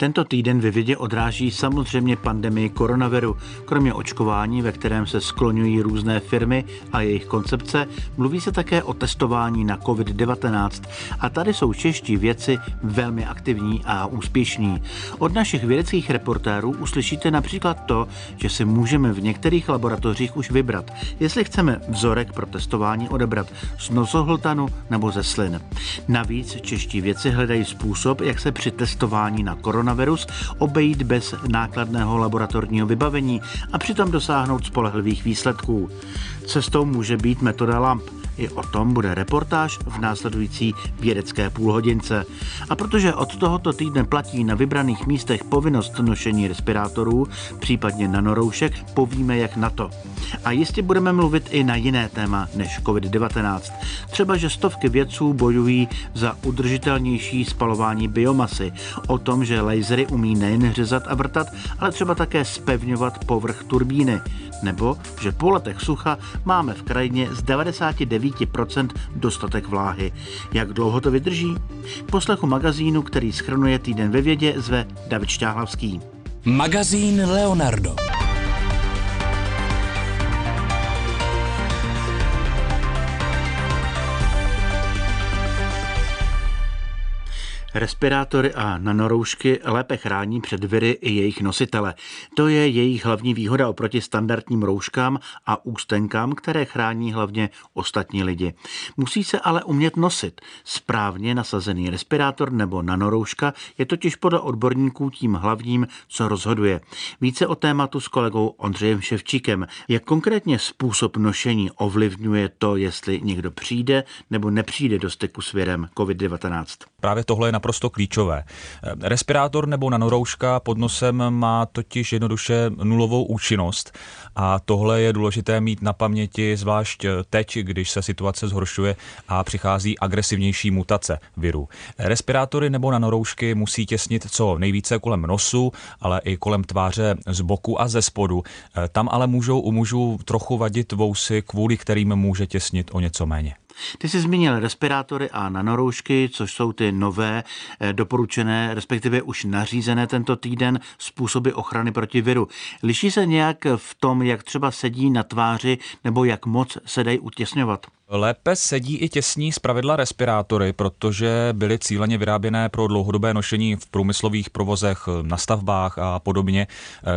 Tento týden ve vědě odráží samozřejmě pandemii koronaviru. Kromě očkování, ve kterém se skloňují různé firmy a jejich koncepce, mluví se také o testování na COVID-19. A tady jsou čeští věci velmi aktivní a úspěšní. Od našich vědeckých reportérů uslyšíte například to, že si můžeme v některých laboratořích už vybrat, jestli chceme vzorek pro testování odebrat z nosohltanu nebo ze slin. Navíc čeští věci hledají způsob, jak se při testování na koronavirus obejít bez nákladného laboratorního vybavení a přitom dosáhnout spolehlivých výsledků. Cestou může být metoda LAMP, i o tom bude reportáž v následující vědecké půlhodince. A protože od tohoto týdne platí na vybraných místech povinnost nošení respirátorů, případně nanoroušek, povíme jak na to. A jistě budeme mluvit i na jiné téma než COVID-19. Třeba, že stovky vědců bojují za udržitelnější spalování biomasy, o tom, že lasery umí nejen řezat a vrtat, ale třeba také spevňovat povrch turbíny, nebo že po letech sucha máme v krajině z 99% dostatek vláhy. Jak dlouho to vydrží? Poslechu magazínu, který schrnuje týden ve vědě, zve David Šťáhlavský. Magazín Leonardo. Respirátory a nanoroušky lépe chrání před viry i jejich nositele. To je jejich hlavní výhoda oproti standardním rouškám a ústenkám, které chrání hlavně ostatní lidi. Musí se ale umět nosit. Správně nasazený respirátor nebo nanorouška je totiž podle odborníků tím hlavním, co rozhoduje. Více o tématu s kolegou Ondřejem Ševčíkem. Jak konkrétně způsob nošení ovlivňuje to, jestli někdo přijde nebo nepřijde do styku s virem COVID-19? Právě tohle je naprosto klíčové. Respirátor nebo nanorouška pod nosem má totiž jednoduše nulovou účinnost a tohle je důležité mít na paměti, zvlášť teď, když se situace zhoršuje a přichází agresivnější mutace viru. Respirátory nebo nanoroušky musí těsnit co nejvíce kolem nosu, ale i kolem tváře z boku a ze spodu. Tam ale můžou u mužů trochu vadit vousy, kvůli kterým může těsnit o něco méně. Ty jsi zmínil respirátory a nanoroušky, což jsou ty nové eh, doporučené, respektive už nařízené tento týden způsoby ochrany proti viru. Liší se nějak v tom, jak třeba sedí na tváři nebo jak moc se dají utěsňovat? Lépe sedí i těsní pravidla respirátory, protože byly cíleně vyráběné pro dlouhodobé nošení v průmyslových provozech, na stavbách a podobně.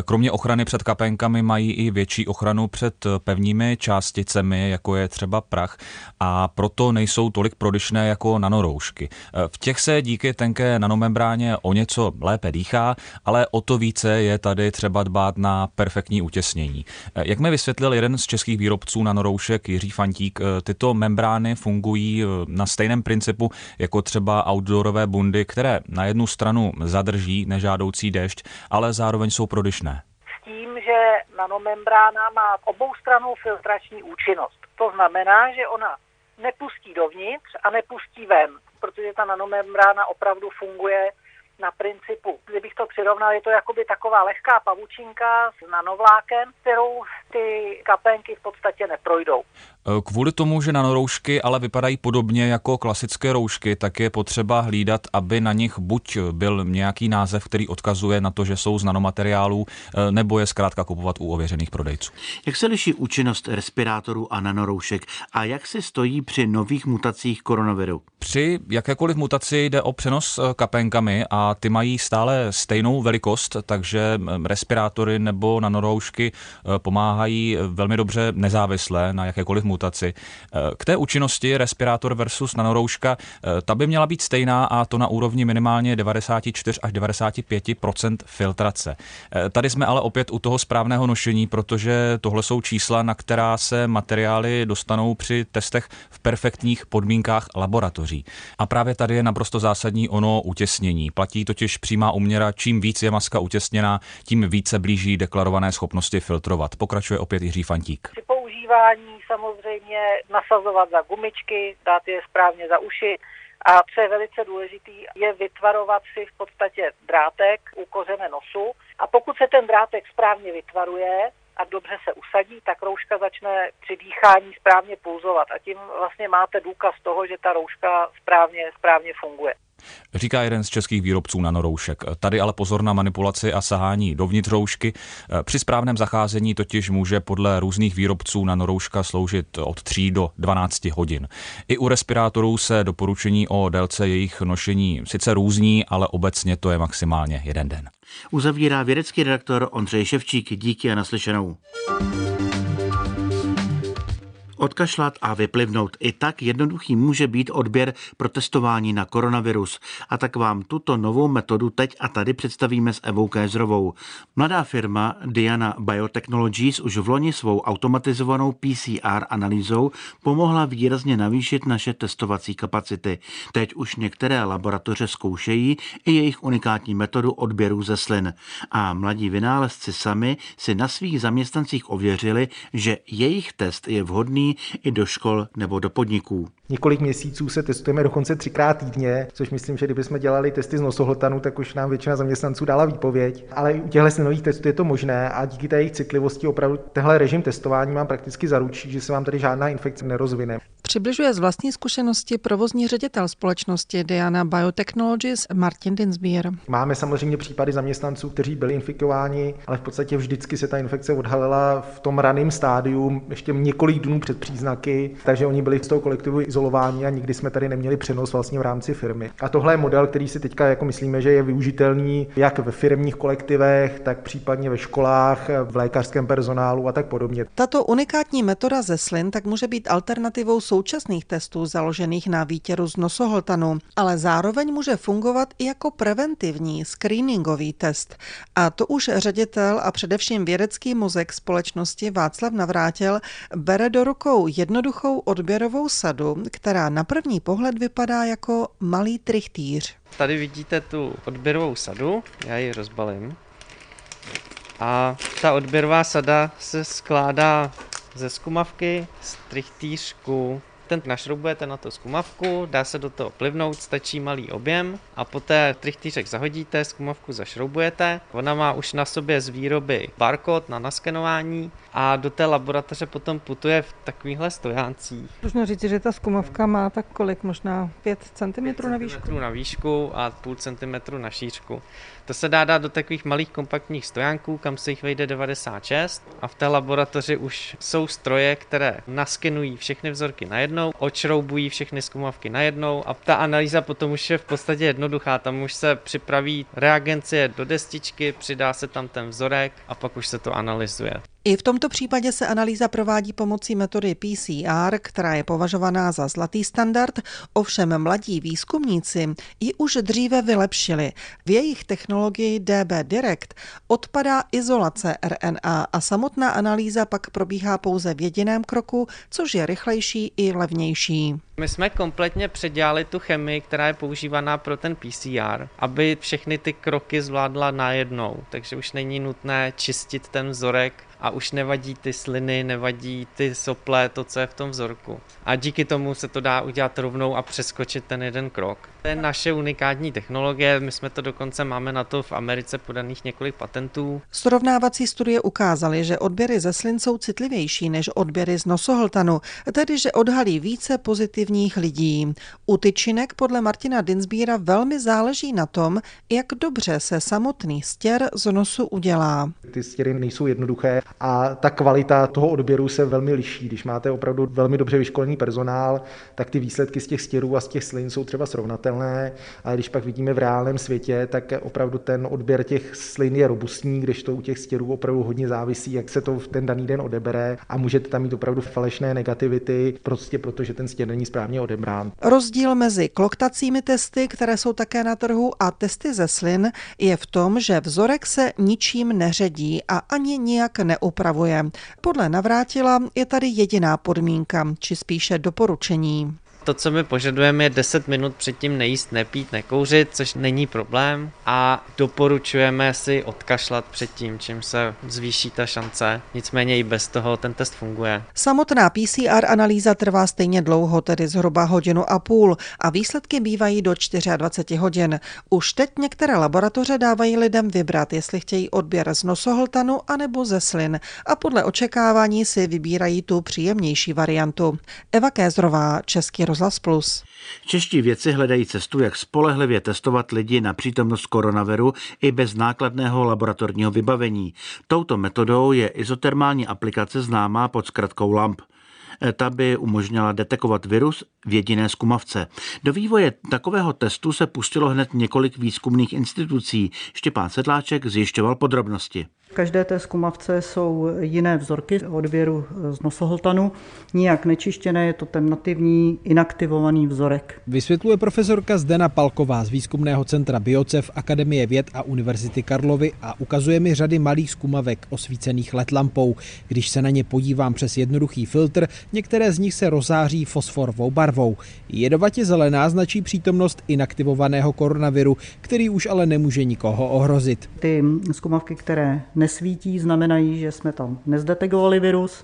Kromě ochrany před kapenkami mají i větší ochranu před pevnými částicemi, jako je třeba prach, a proto nejsou tolik prodyšné jako nanoroušky. V těch se díky tenké nanomembráně o něco lépe dýchá, ale o to více je tady třeba dbát na perfektní utěsnění. Jak mi vysvětlil jeden z českých výrobců nanoroušek Jiří Fantík, ty tyto membrány fungují eh, na stejném principu jako třeba outdoorové bundy, které na jednu stranu zadrží nežádoucí dešť, ale zároveň jsou prodyšné. S tím, že nanomembrána má obou stranou filtrační účinnost. To znamená, že ona nepustí dovnitř a nepustí ven, protože ta nanomembrána opravdu funguje na principu. Kdybych to přirovnal, je to jakoby taková lehká pavučinka s nanovlákem, kterou ty kapenky v podstatě neprojdou. E, kvůli tomu, že nanoroušky ale vypadají podobně jako klasické roušky, tak je potřeba hlídat, aby na nich buď byl nějaký název, který odkazuje na to, že jsou z nanomateriálů, e, nebo je zkrátka kupovat u ověřených prodejců. Jak se liší účinnost respirátorů a nanoroušek a jak se stojí při nových mutacích koronaviru? Při jakékoliv mutaci jde o přenos e, kapenkami a ty mají stále stejnou velikost, takže respirátory nebo nanoroušky pomáhají velmi dobře nezávisle na jakékoliv mutaci. Eh, k té účinnosti respirátor versus nanorouška, eh, ta by měla být stejná a to na úrovni minimálně 94 až 95% filtrace. Eh, tady jsme ale opět u toho správného nošení, protože tohle jsou čísla, na která se materiály dostanou při testech v perfektních podmínkách laboratoří. A právě tady je naprosto zásadní ono utěsnění. Platí totiž přímá uměra, čím víc je maska utěsněná, tím více blíží deklarované schopnosti filtrovat. Pokračuje opět Jiří Fantík. Při používání samozřejmě nasazovat za gumičky, dát je správně za uši. A co je velice důležitý, je vytvarovat si v podstatě drátek u kořene nosu. A pokud se ten drátek správně vytvaruje a dobře se usadí, tak rouška začne při dýchání správně pulzovat. A tím vlastně máte důkaz toho, že ta rouška správně, správně funguje. Říká jeden z českých výrobců nanoroušek. Tady ale pozor na manipulaci a sahání dovnitř roušky. Při správném zacházení totiž může podle různých výrobců nanorouška sloužit od 3 do 12 hodin. I u respirátorů se doporučení o délce jejich nošení sice různí, ale obecně to je maximálně jeden den. Uzavírá vědecký redaktor Ondřej Ševčík. Díky a naslyšenou odkašlat a vyplivnout. I tak jednoduchý může být odběr pro testování na koronavirus. A tak vám tuto novou metodu teď a tady představíme s Evou Kézrovou. Mladá firma Diana Biotechnologies už v loni svou automatizovanou PCR analýzou pomohla výrazně navýšit naše testovací kapacity. Teď už některé laboratoře zkoušejí i jejich unikátní metodu odběru ze slin. A mladí vynálezci sami si na svých zaměstnancích ověřili, že jejich test je vhodný i do škol nebo do podniků. Několik měsíců se testujeme dokonce třikrát týdně, což myslím, že kdybychom dělali testy z nosohltanu, tak už nám většina zaměstnanců dala výpověď. Ale u těchto nových testů je to možné a díky té jejich citlivosti opravdu tenhle režim testování vám prakticky zaručí, že se vám tady žádná infekce nerozvine. Přibližuje z vlastní zkušenosti provozní ředitel společnosti Diana Biotechnologies Martin Dinsbier. Máme samozřejmě případy zaměstnanců, kteří byli infikováni, ale v podstatě vždycky se ta infekce odhalila v tom raném stádiu, ještě několik dnů před příznaky, takže oni byli z toho kolektivu izolováni a nikdy jsme tady neměli přenos vlastně v rámci firmy. A tohle je model, který si teďka jako myslíme, že je využitelný jak ve firmních kolektivech, tak případně ve školách, v lékařském personálu a tak podobně. Tato unikátní metoda ze slin tak může být alternativou současných testů založených na výtěru z nosohltanu, ale zároveň může fungovat i jako preventivní screeningový test. A to už ředitel a především vědecký mozek společnosti Václav Navrátil bere do rukou jednoduchou odběrovou sadu, která na první pohled vypadá jako malý trichtýř. Tady vidíte tu odběrovou sadu, já ji rozbalím. A ta odběrová sada se skládá ze skumavky, z trichtýřku, ten našroubujete na to skumavku, dá se do toho plivnout, stačí malý objem a poté trichtýřek zahodíte, skumavku zašroubujete. Ona má už na sobě z výroby barkód na naskenování a do té laboratoře potom putuje v takovýchhle stojáncích. Možná říct, že ta skumavka má tak kolik, možná 5 cm na výšku? na výšku a půl centimetru na šířku. To se dá dát do takových malých kompaktních stojánků, kam se jich vejde 96 a v té laboratoři už jsou stroje, které naskenují všechny vzorky najednou, odšroubují všechny zkumavky najednou a ta analýza potom už je v podstatě jednoduchá. Tam už se připraví reagencie do destičky, přidá se tam ten vzorek a pak už se to analyzuje. I v tomto případě se analýza provádí pomocí metody PCR, která je považovaná za zlatý standard, ovšem mladí výzkumníci ji už dříve vylepšili. V jejich technologii DB Direct odpadá izolace RNA a samotná analýza pak probíhá pouze v jediném kroku, což je rychlejší i levnější. My jsme kompletně předělali tu chemii, která je používaná pro ten PCR, aby všechny ty kroky zvládla najednou, takže už není nutné čistit ten vzorek a už nevadí ty sliny, nevadí ty sople, to, co je v tom vzorku. A díky tomu se to dá udělat rovnou a přeskočit ten jeden krok. To je naše unikátní technologie, my jsme to dokonce máme na to v Americe podaných několik patentů. Srovnávací studie ukázaly, že odběry ze slin jsou citlivější než odběry z nosohltanu, tedy že odhalí více pozitivních lidí. U tyčinek podle Martina Dinsbíra velmi záleží na tom, jak dobře se samotný stěr z nosu udělá. Ty stěry nejsou jednoduché a ta kvalita toho odběru se velmi liší. Když máte opravdu velmi dobře vyškolený personál, tak ty výsledky z těch stěrů a z těch slin jsou třeba srovnatelné, ale když pak vidíme v reálném světě, tak opravdu ten odběr těch slin je robustní, když to u těch stěrů opravdu hodně závisí, jak se to v ten daný den odebere a můžete tam mít opravdu falešné negativity, prostě protože ten stěr není správně odebrán. Rozdíl mezi kloktacími testy, které jsou také na trhu, a testy ze slin je v tom, že vzorek se ničím neředí a ani nijak neupravuje. Podle Navrátila je tady jediná podmínka, či spíše doporučení. To, co my požadujeme, je 10 minut předtím nejíst, nepít, nekouřit, což není problém. A doporučujeme si odkašlat předtím, čím se zvýší ta šance. Nicméně i bez toho ten test funguje. Samotná PCR analýza trvá stejně dlouho, tedy zhruba hodinu a půl, a výsledky bývají do 24 hodin. Už teď některé laboratoře dávají lidem vybrat, jestli chtějí odběr z nosohltanu anebo ze slin a podle očekávání si vybírají tu příjemnější variantu. Eva Kézrová, Český Rozhlas Plus. Čeští věci hledají cestu, jak spolehlivě testovat lidi na přítomnost koronaviru i bez nákladného laboratorního vybavení. Touto metodou je izotermální aplikace známá pod zkratkou LAMP. Ta by umožnila detekovat virus v jediné zkumavce. Do vývoje takového testu se pustilo hned několik výzkumných institucí. Štěpán Sedláček zjišťoval podrobnosti. V každé té zkumavce jsou jiné vzorky odběru z nosohltanu. Nijak nečištěné, je to ten nativní inaktivovaný vzorek. Vysvětluje profesorka Zdena Palková z Výzkumného centra Biocev Akademie věd a Univerzity Karlovy a ukazuje mi řady malých zkumavek osvícených LED lampou. Když se na ně podívám přes jednoduchý filtr, některé z nich se rozáří fosforovou barvou. Jedovatě zelená značí přítomnost inaktivovaného koronaviru, který už ale nemůže nikoho ohrozit. Ty zkumavky, které nesvítí, znamenají, že jsme tam nezdetegovali virus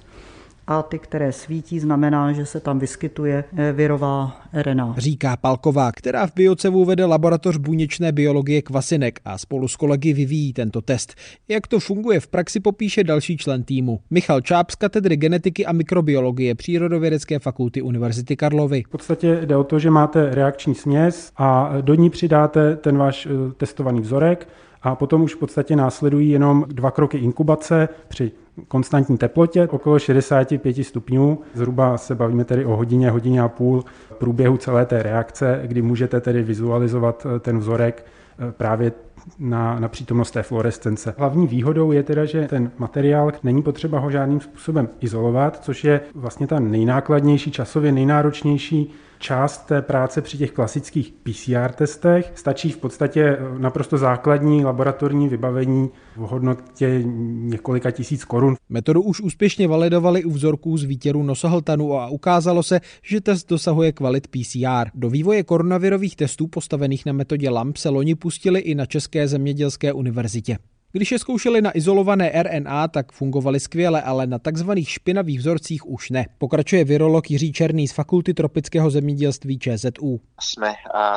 a ty, které svítí, znamená, že se tam vyskytuje eh, virová RNA. Říká Palková, která v Biocevu vede laboratoř buněčné biologie kvasinek a spolu s kolegy vyvíjí tento test. Jak to funguje v praxi popíše další člen týmu. Michal Čáp z katedry genetiky a mikrobiologie Přírodovědecké fakulty Univerzity Karlovy. V podstatě jde o to, že máte reakční směs a do ní přidáte ten váš eh, testovaný vzorek a potom už v podstatě následují jenom dva kroky inkubace při konstantní teplotě okolo 65 stupňů. Zhruba se bavíme tedy o hodině, hodině a půl průběhu celé té reakce, kdy můžete tedy vizualizovat eh, ten vzorek eh, právě na, na přítomnost té fluorescence. Hlavní výhodou je teda, že ten materiál není potřeba ho žádným způsobem izolovat, což je vlastně ta nejnákladnější, časově nejnáročnější část té práce při těch klasických PCR testech. Stačí v podstatě naprosto základní laboratorní vybavení v hodnotě několika tisíc korun. Metodu už úspěšně validovali u vzorků z výtěru nosohltanu a ukázalo se, že test dosahuje kvalit PCR. Do vývoje koronavirových testů postavených na metodě LAMP se loni pustili i na České zemědělské univerzitě. Když je zkoušeli na izolované RNA, tak fungovaly skvěle, ale na takzvaných špinavých vzorcích už ne. Pokračuje virolog Jiří Černý z Fakulty tropického zemědělství ČZU. Jsme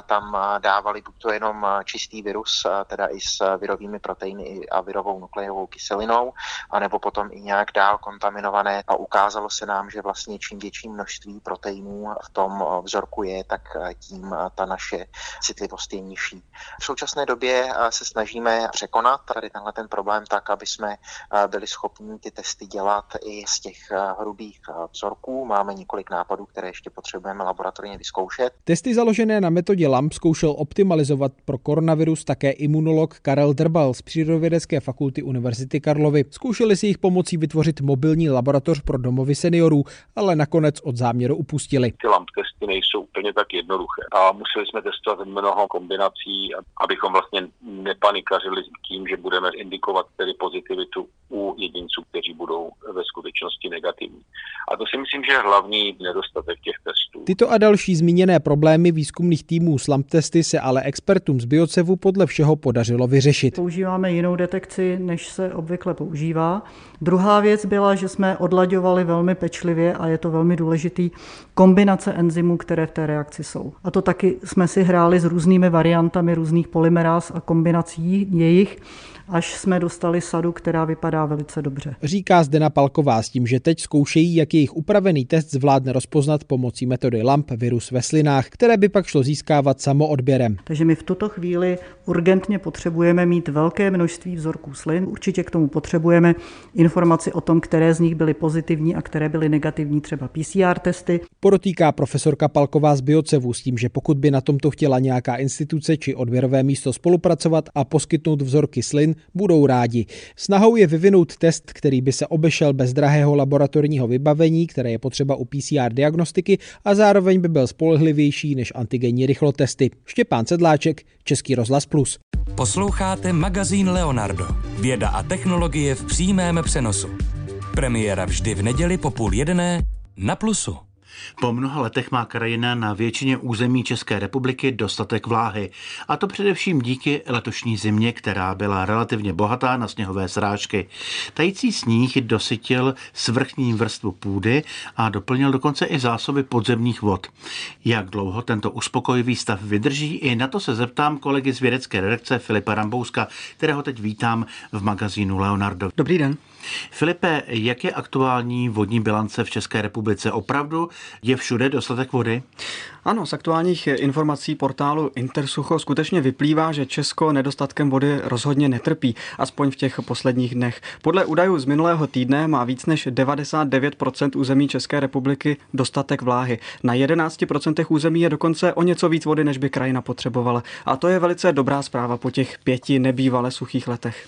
tam dávali buď to jenom čistý virus, teda i s virovými proteiny a virovou nukleovou kyselinou, anebo potom i nějak dál kontaminované a ukázalo se nám, že vlastně čím větší množství proteinů v tom vzorku je, tak tím ta naše citlivost je nižší. V současné době se snažíme překonat tady tenhle ten problém tak, aby jsme eh, byli schopni ty testy dělat i z těch eh, hrubých eh, vzorků. Máme několik nápadů, které ještě potřebujeme laboratorně vyzkoušet. Testy založené na metodě LAMP zkoušel optimalizovat pro koronavirus také imunolog Karel Drbal z Přírodovědecké fakulty Univerzity Karlovy. Zkoušeli si jich pomocí vytvořit mobilní laboratoř pro domovy seniorů, ale nakonec od záměru upustili. Ty LAMP testy nejsou úplně tak jednoduché a museli jsme testovat mnoho kombinací, abychom vlastně nepanikařili tím, že budeme indikovat tedy pozitivitu u jedinců, kteří budou ve skutečnosti negativní. A to si myslím, že je hlavní nedostatek těch testů. Tyto a další zmíněné problémy výzkumných týmů s LAMP testy se ale expertům z Biocevu podle všeho podařilo vyřešit. Používáme jinou detekci, než se obvykle používá. Druhá věc byla, že jsme odlaďovali velmi pečlivě a je to velmi důležitý kombinace enzymů, které v té reakci jsou. A to taky jsme si hráli s různými variantami různých polymeráz a kombinací jejich až jsme dostali sadu, která vypadá velice dobře. Říká Zdena Palková s tím, že teď zkoušejí, jak jejich upravený test zvládne rozpoznat pomocí metody LAMP virus ve slinách, které by pak šlo získávat samoodběrem. Takže my v tuto chvíli urgentně potřebujeme mít velké množství vzorků slin. Určitě k tomu potřebujeme informaci o tom, které z nich byly pozitivní a které byly negativní, třeba PCR testy. Porotýká profesorka Palková z Biocevu s tím, že pokud by na tomto chtěla nějaká instituce či odběrové místo spolupracovat a poskytnout vzorky slin, budou rádi. Snahou je vyvinout test, který by se obešel bez drahého laboratorního vybavení, které je potřeba u PCR diagnostiky a zároveň by byl spolehlivější než antigenní rychlotesty. Štěpán Sedláček, Český rozhlas Plus. Posloucháte magazín Leonardo. Věda a technologie v přímém přenosu. Premiéra vždy v neděli po půl jedné na Plusu. Po mnoha letech má krajina na většině území České republiky dostatek vláhy. A to především díky letošní zimě, která byla relativně bohatá na sněhové srážky. Tající sníh dosytil svrchní vrstvu půdy a doplnil dokonce i zásoby podzemních vod. Jak dlouho tento uspokojivý stav vydrží, i na to se zeptám kolegy z vědecké redakce Filipa Rambouska, kterého teď vítám v magazínu Leonardo. Dobrý den. Filipe, jak je aktuální vodní bilance v České republice? Opravdu Je všude dostatek vody? Ano, z aktuálních informací portálu Intersucho skutečně vyplývá, že Česko nedostatkem vody rozhodně netrpí, aspoň v těch posledních dnech. Podle údajů z minulého týdne má víc než 99% území České republiky dostatek vláhy. Na 11% území je dokonce o něco víc vody, než by krajina potřebovala. A to je velice dobrá zpráva po těch pěti nebývale suchých letech.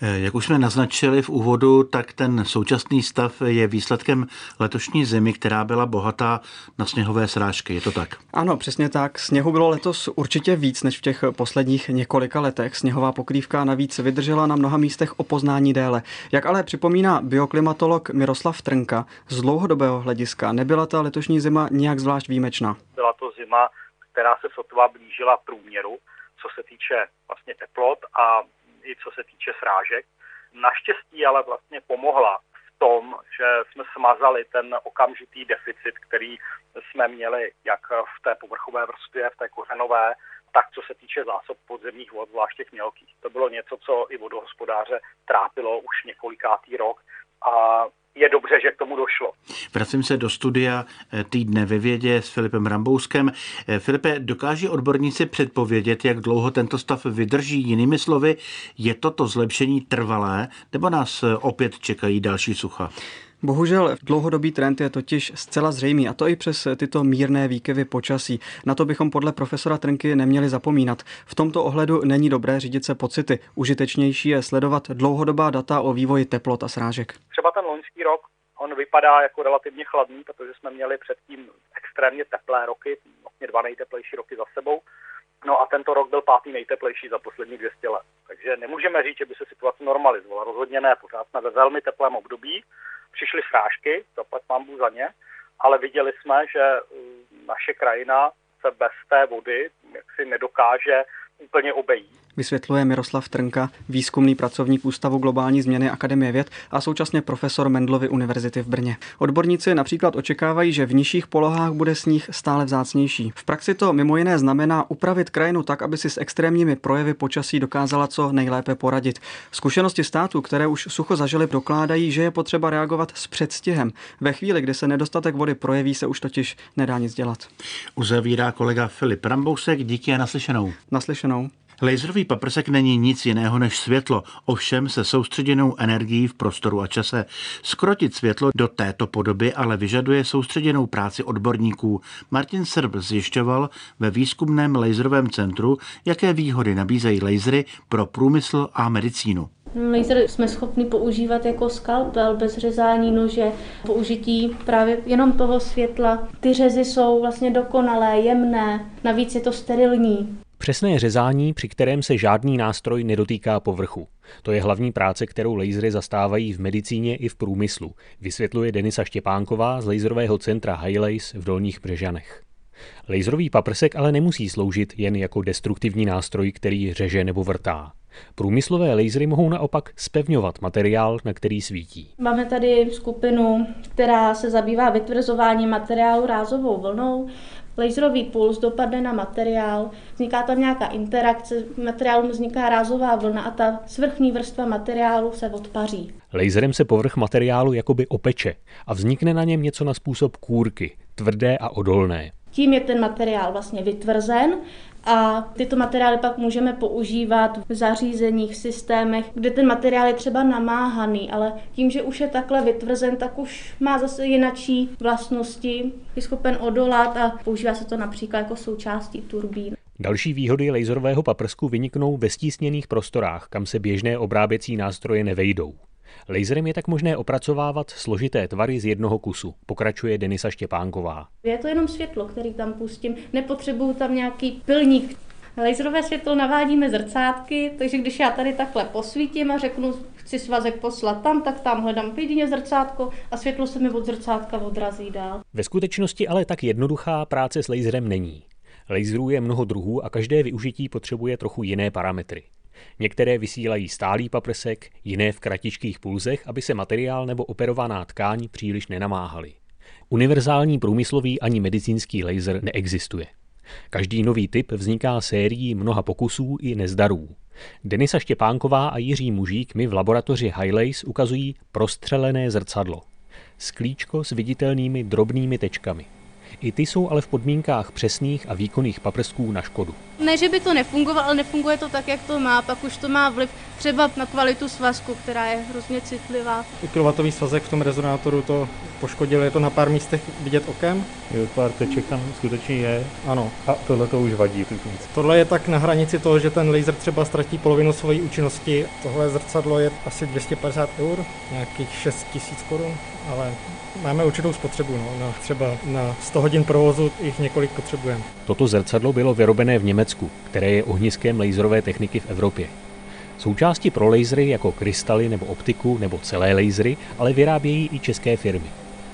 Eh, jak už jsme naznačili v úvodu, tak ten současný stav je výsledkem letošní zimy, která byla bohatá na sněhové srážky. Je to tak? Ano, přesně tak. Sněhu bylo letos určitě víc než v těch posledních několika letech. Sněhová pokrývka navíc vydržela na mnoha místech o poznání déle. Jak ale připomíná bioklimatolog Miroslav Trnka, z dlouhodobého hlediska nebyla ta letošní zima nijak zvlášť výjimečná. Byla to zima, která se sotva blížila průměru, co se týče vlastně teplot a i co se týče srážek. Naštěstí ale vlastně pomohla tom, že jsme smazali ten okamžitý deficit, který jsme měli jak v té povrchové vrstvě, v té kořenové, tak co se týče zásob podzemních vod, zvlášť těch mělkých. To bylo něco, co i vodohospodáře trápilo už několikátý rok a je dobře, že k tomu došlo. Vracím se do studia eh, týdne ve vědě s Filipem Rambouskem. Eh, Filipe, dokáží odborníci předpovědět, jak dlouho tento stav vydrží? Jinými slovy, je toto zlepšení trvalé, nebo nás eh, opět čekají další sucha? Bohužel dlouhodobý trend je totiž zcela zřejmý a to i přes tyto mírné výkyvy počasí. Na to bychom podle profesora Trnky neměli zapomínat. V tomto ohledu není dobré řídit se pocity. Užitečnější je sledovat dlouhodobá data o vývoji teplot a srážek. Třeba ten loňský rok, on vypadá jako relativně chladný, protože jsme měli předtím extrémně teplé roky, vlastně dva nejteplejší roky za sebou. No a tento rok byl pátý nejteplejší za poslední 200 let. Takže nemůžeme říct, že by se situace normalizovala. Rozhodně ne, pořád jsme ve velmi teplém období přišly srážky, zaplať mám za ně, ale viděli jsme, že uh, naše krajina se bez té vody jaksi nedokáže úplně obejít. Vysvětluje Miroslav Trnka, výzkumný pracovník Ústavu globální změny Akademie věd a současně profesor Mendlovy univerzity v Brně. Odborníci například očekávají, že v nižších polohách bude sníh stále vzácnější. V praxi to mimo jiné znamená upravit krajinu tak, aby si s extrémními projevy počasí dokázala co nejlépe poradit. Zkušenosti států, které už sucho zažili, dokládají, že je potřeba reagovat s předstihem. Ve chvíli, kdy se nedostatek vody projeví, se už totiž nedá nic dělat. Uzavírá kolega Filip Rambousek, díky a naslyšenou. Naslyšenou. Laserový paprsek není nic jiného než světlo, ovšem se soustředěnou energií v prostoru a čase. Skrotit světlo do této podoby ale vyžaduje soustředěnou práci odborníků. Martin Srb zjišťoval ve výzkumném laserovém centru, jaké výhody nabízejí lasery pro průmysl a medicínu. Laser jsme schopni používat jako skalpel bez řezání nože, použití právě jenom toho světla. Ty řezy jsou vlastně dokonalé, jemné, navíc je to sterilní. Přesné řezání, při kterém se žádný nástroj nedotýká povrchu. To je hlavní práce, kterou lasery zastávají v medicíně i v průmyslu, vysvětluje Denisa Štěpánková z laserového centra Highlace v Dolních Břežanech. Laserový paprsek ale nemusí sloužit jen jako destruktivní nástroj, který řeže nebo vrtá. Průmyslové lasery mohou naopak spevňovat materiál, na který svítí. Máme tady skupinu, která se zabývá vytvrzováním materiálu rázovou vlnou. Laserový puls dopadne na materiál, vzniká tam nějaká interakce, materiálu vzniká rázová vlna a ta svrchní vrstva materiálu se odpaří. Laserem se povrch materiálu jakoby opeče a vznikne na něm něco na způsob kůrky, tvrdé a odolné. Tím je ten materiál vlastně vytvrzen a tyto materiály pak můžeme používat v zařízeních, v systémech, kde ten materiál je třeba namáhaný, ale tím, že už je takhle vytvrzen, tak už má zase jinačí vlastnosti, je schopen odolat a používá se to například jako součástí turbín. Další výhody laserového paprsku vyniknou ve stísněných prostorách, kam se běžné obráběcí nástroje nevejdou. Laserem je tak možné opracovávat složité tvary z jednoho kusu, pokračuje Denisa Štěpánková. Je to jenom světlo, který tam pustím, nepotřebuju tam nějaký pilník. Laserové světlo navádíme zrcátky, takže když já tady takhle posvítím a řeknu, chci svazek poslat tam, tak tam hledám jedině zrcátko a světlo se mi od zrcátka odrazí dál. Ve skutečnosti ale tak jednoduchá práce s laserem není. Laserů je mnoho druhů a každé využití potřebuje trochu jiné parametry. Některé vysílají stálý paprsek, jiné v kratičkých pulzech, aby se materiál nebo operovaná tkáň příliš nenamáhaly. Univerzální průmyslový ani medicínský laser neexistuje. Každý nový typ vzniká sérií mnoha pokusů i nezdarů. Denisa Štěpánková a Jiří Mužík mi v laboratoři Highlace ukazují prostřelené zrcadlo. Sklíčko s viditelnými drobnými tečkami. I ty jsou ale v podmínkách přesných a výkonných paprsků na škodu. Ne, že by to nefungovalo, ale nefunguje to tak, jak to má. Pak už to má vliv třeba na kvalitu svazku, která je hrozně citlivá. Kilovatový svazek v tom rezonátoru to poškodil, je to na pár místech vidět okem. Jo, pár teček tam skutečně je. Ano. A tohle to už vadí. Tohle je tak na hranici toho, že ten laser třeba ztratí polovinu své účinnosti. Tohle zrcadlo je asi 250 eur, nějakých 6 tisíc korun, ale máme určitou spotřebu. No. Na, třeba na 100 hodin provozu jich několik potřebujeme. Toto zrcadlo bylo vyrobené v Německu, které je ohniskem laserové techniky v Evropě. Součásti pro lasery jako krystaly nebo optiku nebo celé lasery ale vyrábějí i české firmy.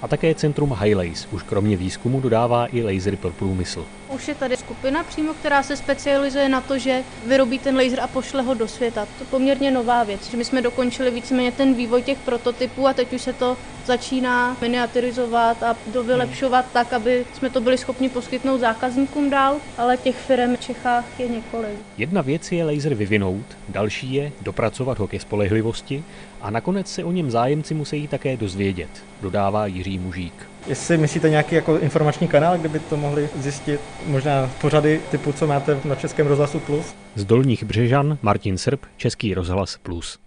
A také Centrum Highlace už kromě výzkumu dodává i lasery pro průmysl. Už je tady skupina přímo, která se specializuje na to, že vyrobí ten laser a pošle ho do světa. To je poměrně nová věc, že my jsme dokončili víceméně ten vývoj těch prototypů a teď už se to začíná miniaturizovat a dovylepšovat tak, aby jsme to byli schopni poskytnout zákazníkům dál, ale těch firm v Čechách je několik. Jedna věc je laser vyvinout, další je dopracovat ho ke spolehlivosti a nakonec se o něm zájemci musí také dozvědět, dodává Jiří Mužík. Jestli myslíte nějaký jako informační kanál, kde by to mohli zjistit, možná pořady typu, co máte na Českém rozhlasu Plus? Z Dolních Břežan Martin Srb, Český rozhlas Plus.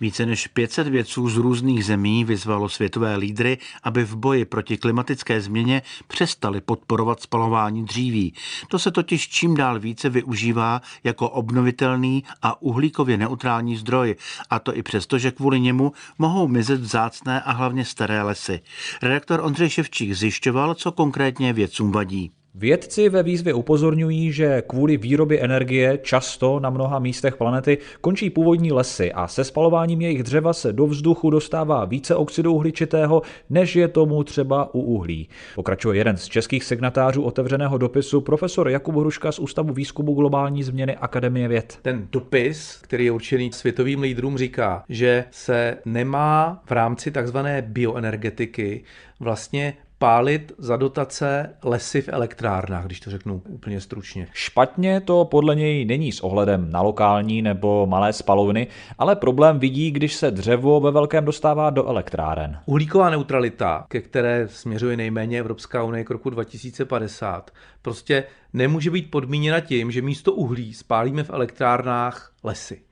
Více než 500 vědců z různých zemí vyzvalo světové lídry, aby v boji proti klimatické změně přestali podporovat spalování dříví. To se totiž čím dál více využívá jako obnovitelný a uhlíkově neutrální zdroj, a to i přesto, že kvůli němu mohou mizet vzácné a hlavně staré lesy. Redaktor Ondřej Ševčík zjišťoval, co konkrétně vědcům vadí. Vědci ve výzvě upozorňují, že kvůli výrobě energie často na mnoha místech planety končí původní lesy a se spalováním jejich dřeva se do vzduchu dostává více oxidu uhličitého, než je tomu třeba u uhlí. Pokračuje jeden z českých signatářů otevřeného dopisu, profesor Jakub Hruška z Ústavu výzkumu globální změny Akademie věd. Ten dopis, který je určený světovým lídrům, říká, že se nemá v rámci takzvané bioenergetiky vlastně pálit za dotace lesy v elektrárnách, když to řeknu úplně stručně. Špatně to podle něj není s ohledem na lokální nebo malé spalovny, ale problém vidí, když se dřevo ve velkém dostává do elektráren. Uhlíková neutralita, ke které směřuje nejméně Evropská unie k roku 2050, prostě nemůže být podmíněna tím, že místo uhlí spálíme v elektrárnách lesy.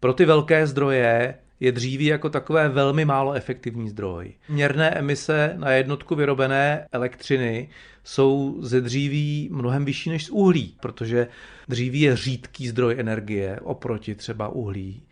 Pro ty velké zdroje je dříví jako takové velmi málo efektivní zdroj. Měrné emise na jednotku vyrobené elektřiny jsou ze dříví mnohem vyšší než z uhlí, protože dříví je řídký zdroj energie oproti třeba uhlí.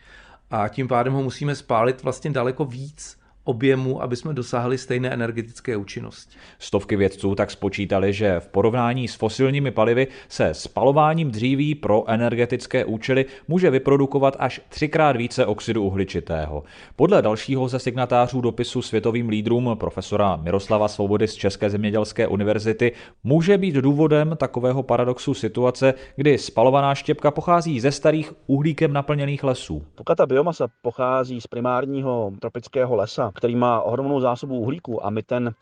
A tím pádem ho musíme spálit vlastně daleko víc objemu, aby jsme dosáhli stejné energetické účinnosti. Stovky vědců tak spočítali, že v porovnání s fosilními palivy se spalováním dříví pro energetické účely může vyprodukovat až třikrát více oxidu uhličitého. Podle dalšího ze signatářů dopisu světovým lídrům profesora Miroslava Svobody z České zemědělské univerzity může být důvodem takového paradoxu situace, kdy spalovaná štěpka pochází ze starých uhlíkem naplněných lesů. Pokud ta biomasa pochází z primárního tropického lesa, který má ohromnou zásobu uhlíku a my ten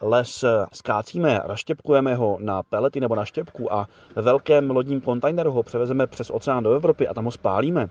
les skácíme, raštěpkujeme ho na pelety nebo na štěpku a ve velkém lodním kontajneru ho převezeme přes oceán do Evropy a tam ho spálíme,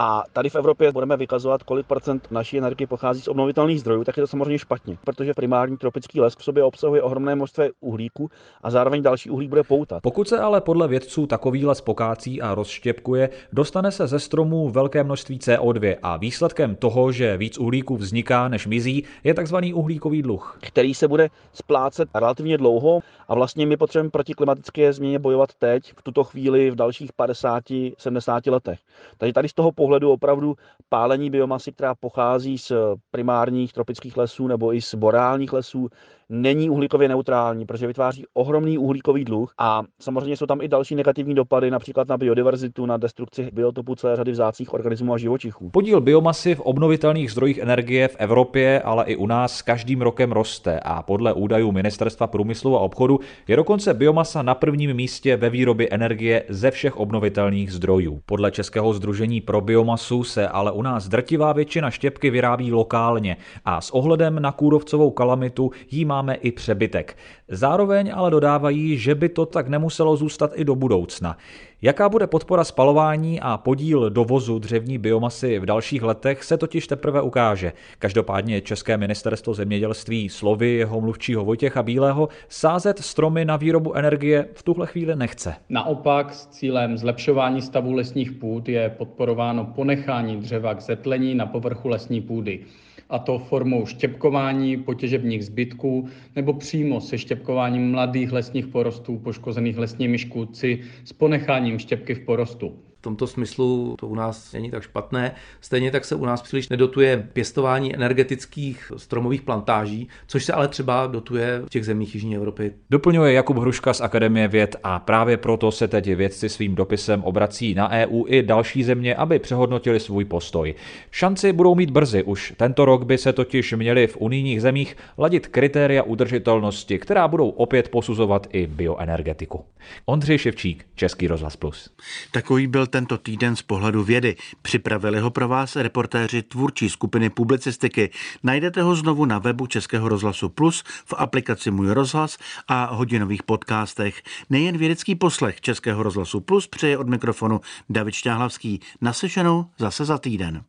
a tady v Evropě budeme vykazovat, kolik procent naší energie pochází z obnovitelných zdrojů, tak je to samozřejmě špatně, protože primární tropický les v sobě obsahuje ohromné množství uhlíku a zároveň další uhlík bude poutat. Pokud se ale podle vědců takový les pokácí a rozštěpkuje, dostane se ze stromů velké množství CO2 a výsledkem toho, že víc uhlíku vzniká než mizí, je takzvaný uhlíkový dluh. Který se bude splácet relativně dlouho a vlastně my potřebujeme proti klimatické změně bojovat teď, v tuto chvíli, v dalších 50-70 letech. Takže tady z toho pohledu opravdu pálení biomasy, která pochází z primárních tropických lesů nebo i z boreálních lesů, není uhlíkově neutrální, protože vytváří ohromný uhlíkový dluh a samozřejmě jsou tam i další negativní dopady, například na biodiverzitu, na destrukci biotopu celé řady vzácných organismů a živočichů. Podíl biomasy v obnovitelných zdrojích energie v Evropě, ale i u nás s každým rokem roste a podle údajů Ministerstva průmyslu a obchodu je dokonce biomasa na prvním místě ve výrobě energie ze všech obnovitelných zdrojů. Podle Českého združení pro biomasu se ale u nás drtivá většina štěpky vyrábí lokálně a s ohledem na kůrovcovou kalamitu jí má máme i přebytek. Zároveň ale dodávají, že by to tak nemuselo zůstat i do budoucna. Jaká bude podpora spalování a podíl dovozu dřevní biomasy v dalších letech se totiž teprve ukáže. Každopádně České ministerstvo zemědělství slovy jeho mluvčího Vojtěcha Bílého sázet stromy na výrobu energie v tuhle chvíli nechce. Naopak s cílem zlepšování stavu lesních půd je podporováno ponechání dřeva k zetlení na povrchu lesní půdy a to formou štěpkování potěžebních zbytků nebo přímo se štěpkováním mladých lesních porostů poškozených lesními škůdci s ponecháním štěpky v porostu. V tomto smyslu to u nás není tak špatné. Stejně tak se u nás příliš nedotuje pěstování energetických stromových plantáží, což se ale třeba dotuje v těch zemích Jižní Evropy. Doplňuje Jakub Hruška z Akademie věd a právě proto se teď vědci svým dopisem obrací na EU i další země, aby přehodnotili svůj postoj. Šanci budou mít brzy, už tento rok by se totiž měli v unijních zemích ladit kritéria udržitelnosti, která budou opět posuzovat i bioenergetiku. Ondřej Ševčík, Český rozhlas plus. Takový byl tento týden z pohledu vědy. Připravili ho pro vás reportéři tvůrčí skupiny publicistiky. Najdete ho znovu na webu Českého rozhlasu Plus, v aplikaci Můj rozhlas a hodinových podcastech. Nejen vědecký poslech Českého rozhlasu Plus přeje od mikrofonu David Šťáhlavský. Naslyšenou zase za týden.